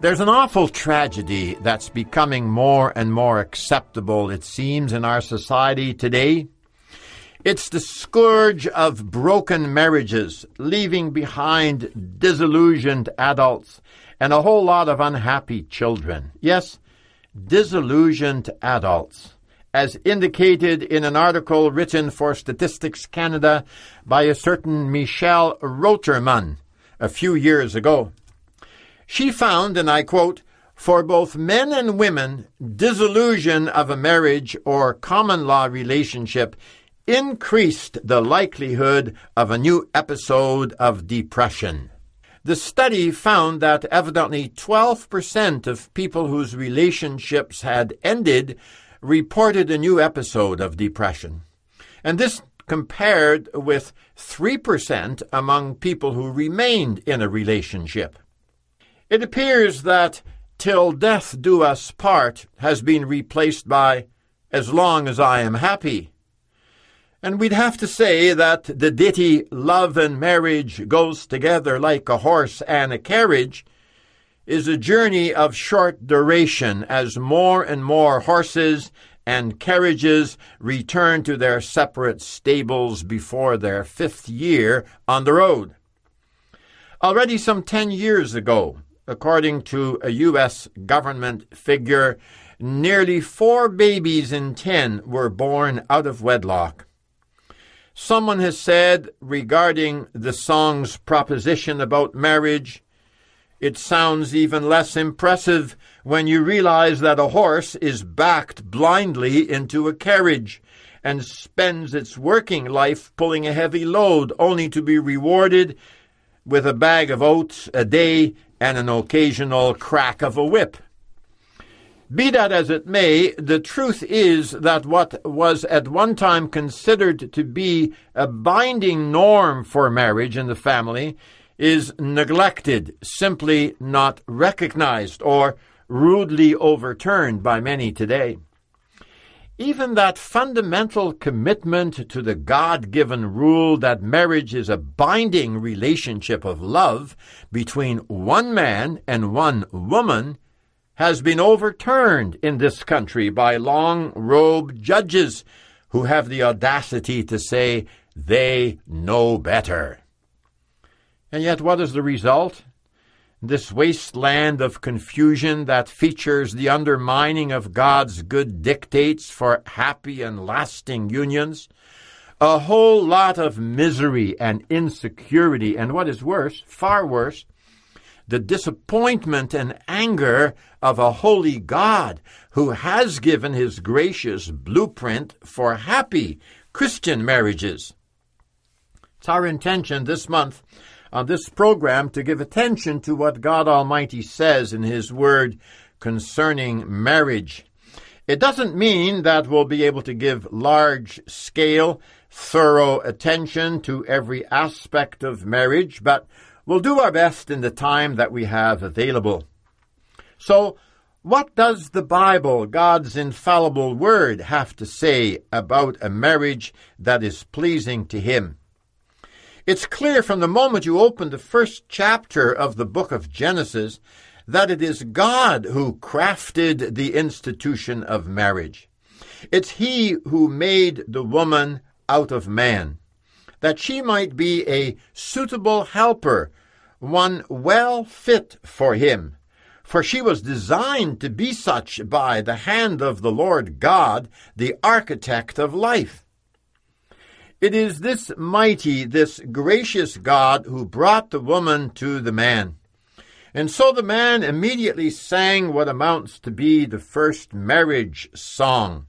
There's an awful tragedy that's becoming more and more acceptable, it seems, in our society today. It's the scourge of broken marriages, leaving behind disillusioned adults and a whole lot of unhappy children. Yes, disillusioned adults, as indicated in an article written for Statistics Canada by a certain Michelle Rotermann a few years ago. She found, and I quote, for both men and women, dissolution of a marriage or common law relationship increased the likelihood of a new episode of depression. The study found that evidently 12% of people whose relationships had ended reported a new episode of depression. And this compared with 3% among people who remained in a relationship. It appears that Till Death Do Us Part has been replaced by As Long as I Am Happy. And we'd have to say that the ditty Love and Marriage Goes Together Like a Horse and a Carriage is a journey of short duration as more and more horses and carriages return to their separate stables before their fifth year on the road. Already some ten years ago, According to a U.S. government figure, nearly four babies in ten were born out of wedlock. Someone has said regarding the song's proposition about marriage, it sounds even less impressive when you realize that a horse is backed blindly into a carriage and spends its working life pulling a heavy load only to be rewarded with a bag of oats a day and an occasional crack of a whip. Be that as it may, the truth is that what was at one time considered to be a binding norm for marriage in the family is neglected, simply not recognized, or rudely overturned by many today. Even that fundamental commitment to the God given rule that marriage is a binding relationship of love between one man and one woman has been overturned in this country by long robed judges who have the audacity to say they know better. And yet, what is the result? This wasteland of confusion that features the undermining of God's good dictates for happy and lasting unions, a whole lot of misery and insecurity, and what is worse, far worse, the disappointment and anger of a holy God who has given his gracious blueprint for happy Christian marriages. It's our intention this month on this program to give attention to what God Almighty says in His Word concerning marriage. It doesn't mean that we'll be able to give large scale, thorough attention to every aspect of marriage, but we'll do our best in the time that we have available. So, what does the Bible, God's infallible Word, have to say about a marriage that is pleasing to Him? It's clear from the moment you open the first chapter of the book of Genesis that it is God who crafted the institution of marriage. It's He who made the woman out of man, that she might be a suitable helper, one well fit for Him. For she was designed to be such by the hand of the Lord God, the architect of life. It is this mighty, this gracious God who brought the woman to the man. And so the man immediately sang what amounts to be the first marriage song.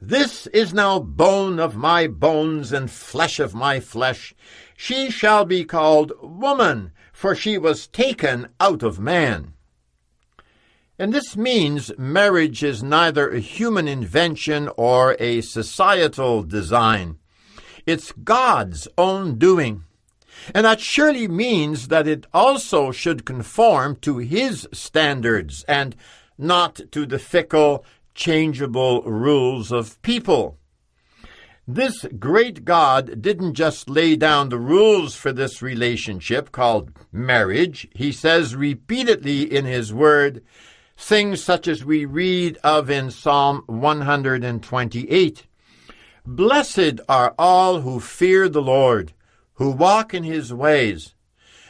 This is now bone of my bones and flesh of my flesh. She shall be called woman, for she was taken out of man. And this means marriage is neither a human invention or a societal design. It's God's own doing. And that surely means that it also should conform to His standards and not to the fickle, changeable rules of people. This great God didn't just lay down the rules for this relationship called marriage. He says repeatedly in His Word things such as we read of in Psalm 128. Blessed are all who fear the Lord, who walk in His ways.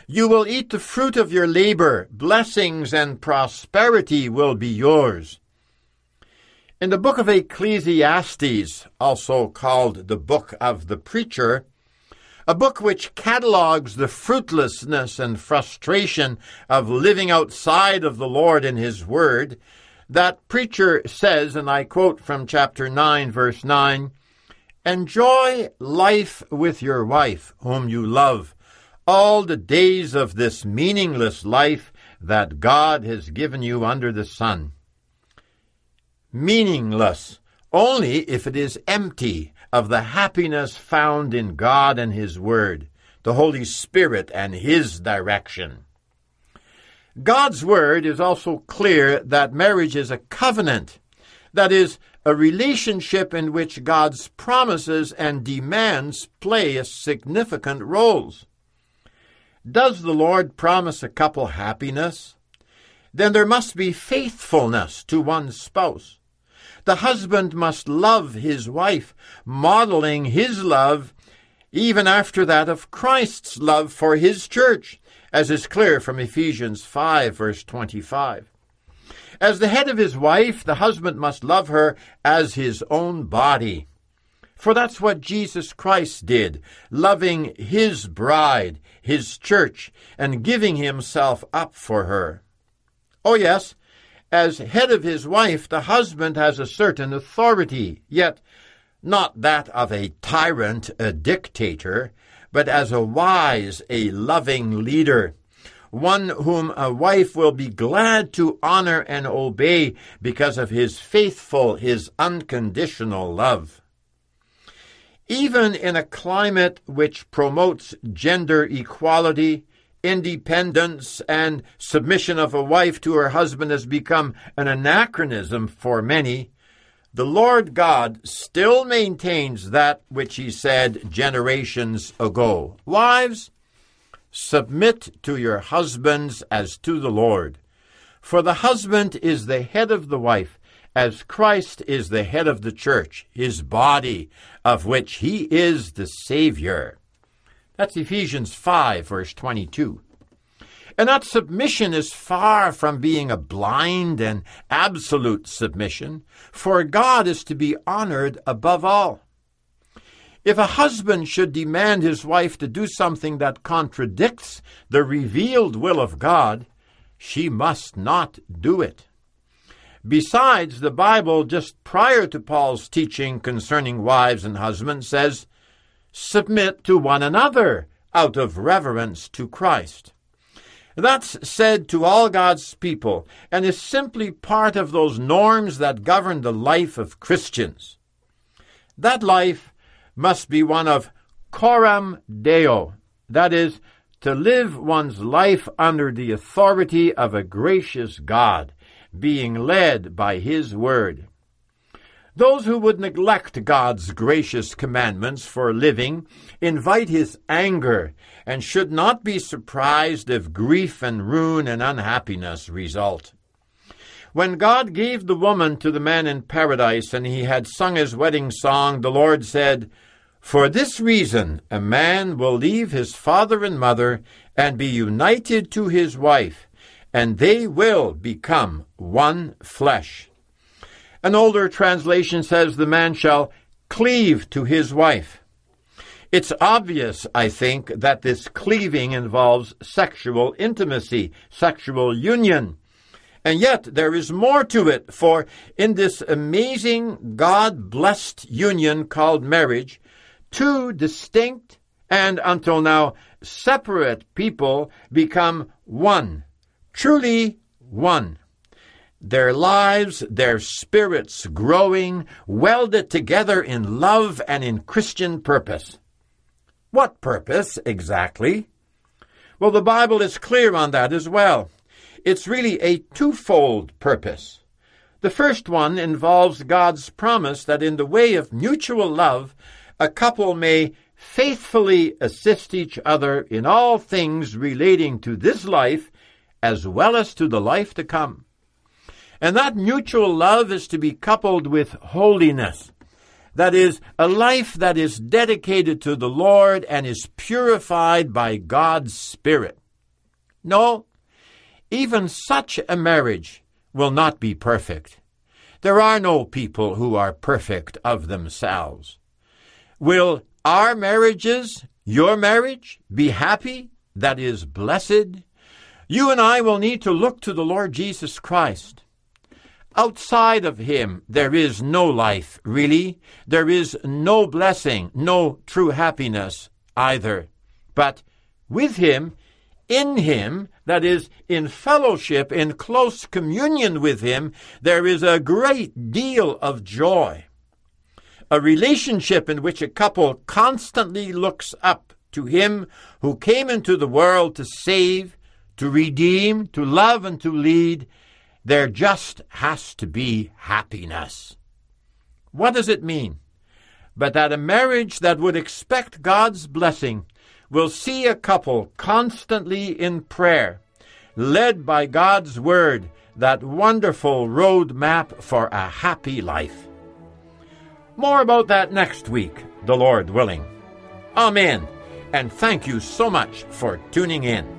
You will eat the fruit of your labor. Blessings and prosperity will be yours. In the book of Ecclesiastes, also called the book of the preacher, a book which catalogues the fruitlessness and frustration of living outside of the Lord and His Word, that preacher says, and I quote from chapter 9, verse 9, Enjoy life with your wife, whom you love, all the days of this meaningless life that God has given you under the sun meaningless only if it is empty of the happiness found in God and His Word, the Holy Spirit and His direction. God's Word is also clear that marriage is a covenant, that is, a relationship in which God's promises and demands play significant roles. Does the Lord promise a couple happiness? Then there must be faithfulness to one's spouse. The husband must love his wife, modeling his love even after that of Christ's love for his church, as is clear from Ephesians 5, verse 25. As the head of his wife, the husband must love her as his own body. For that's what Jesus Christ did, loving his bride, his church, and giving himself up for her. Oh, yes, as head of his wife, the husband has a certain authority, yet not that of a tyrant, a dictator, but as a wise, a loving leader, one whom a wife will be glad to honor and obey because of his faithful, his unconditional love. Even in a climate which promotes gender equality, independence and submission of a wife to her husband has become an anachronism for many, the Lord God still maintains that which he said generations ago. Wives, submit to your husbands as to the Lord. For the husband is the head of the wife, as Christ is the head of the church, his body, of which he is the Savior. That's Ephesians 5, verse 22. And that submission is far from being a blind and absolute submission, for God is to be honored above all. If a husband should demand his wife to do something that contradicts the revealed will of God, she must not do it. Besides, the Bible, just prior to Paul's teaching concerning wives and husbands, says, submit to one another out of reverence to Christ. That's said to all God's people and is simply part of those norms that govern the life of Christians. That life must be one of coram deo, that is, to live one's life under the authority of a gracious God, being led by His Word. Those who would neglect God's gracious commandments for living invite his anger and should not be surprised if grief and ruin and unhappiness result. When God gave the woman to the man in paradise and he had sung his wedding song, the Lord said, For this reason a man will leave his father and mother and be united to his wife, and they will become one flesh. An older translation says the man shall cleave to his wife. It's obvious, I think, that this cleaving involves sexual intimacy, sexual union. And yet there is more to it, for in this amazing God blessed union called marriage, two distinct and until now separate people become one, truly one. their lives, their spirits growing, welded together in love and in Christian purpose. What purpose exactly? Well, the Bible is clear on that as well. It's really a twofold purpose. The first one involves God's promise that in the way of mutual love, a couple may faithfully assist each other in all things relating to this life as well as to the life to come. And that mutual love is to be coupled with holiness. That is, a life that is dedicated to the Lord and is purified by God's Spirit. No, even such a marriage will not be perfect. There are no people who are perfect of themselves. Will our marriages, your marriage, be happy? That is blessed? You and I will need to look to the Lord Jesus Christ. Outside of Him, there is no life, really. There is no blessing, no true happiness either. But with Him, in Him, that is, in fellowship, in close communion with Him, there is a great deal of joy. A relationship in which a couple constantly looks up to Him who came into the world to save, to redeem, to love, and to lead, there just has to be happiness. What does it mean? But that a marriage that would expect God's blessing will see a couple constantly in prayer, led by God's Word, that wonderful road map for a happy life. More about that next week, the Lord willing. Amen. And thank you so much for tuning in.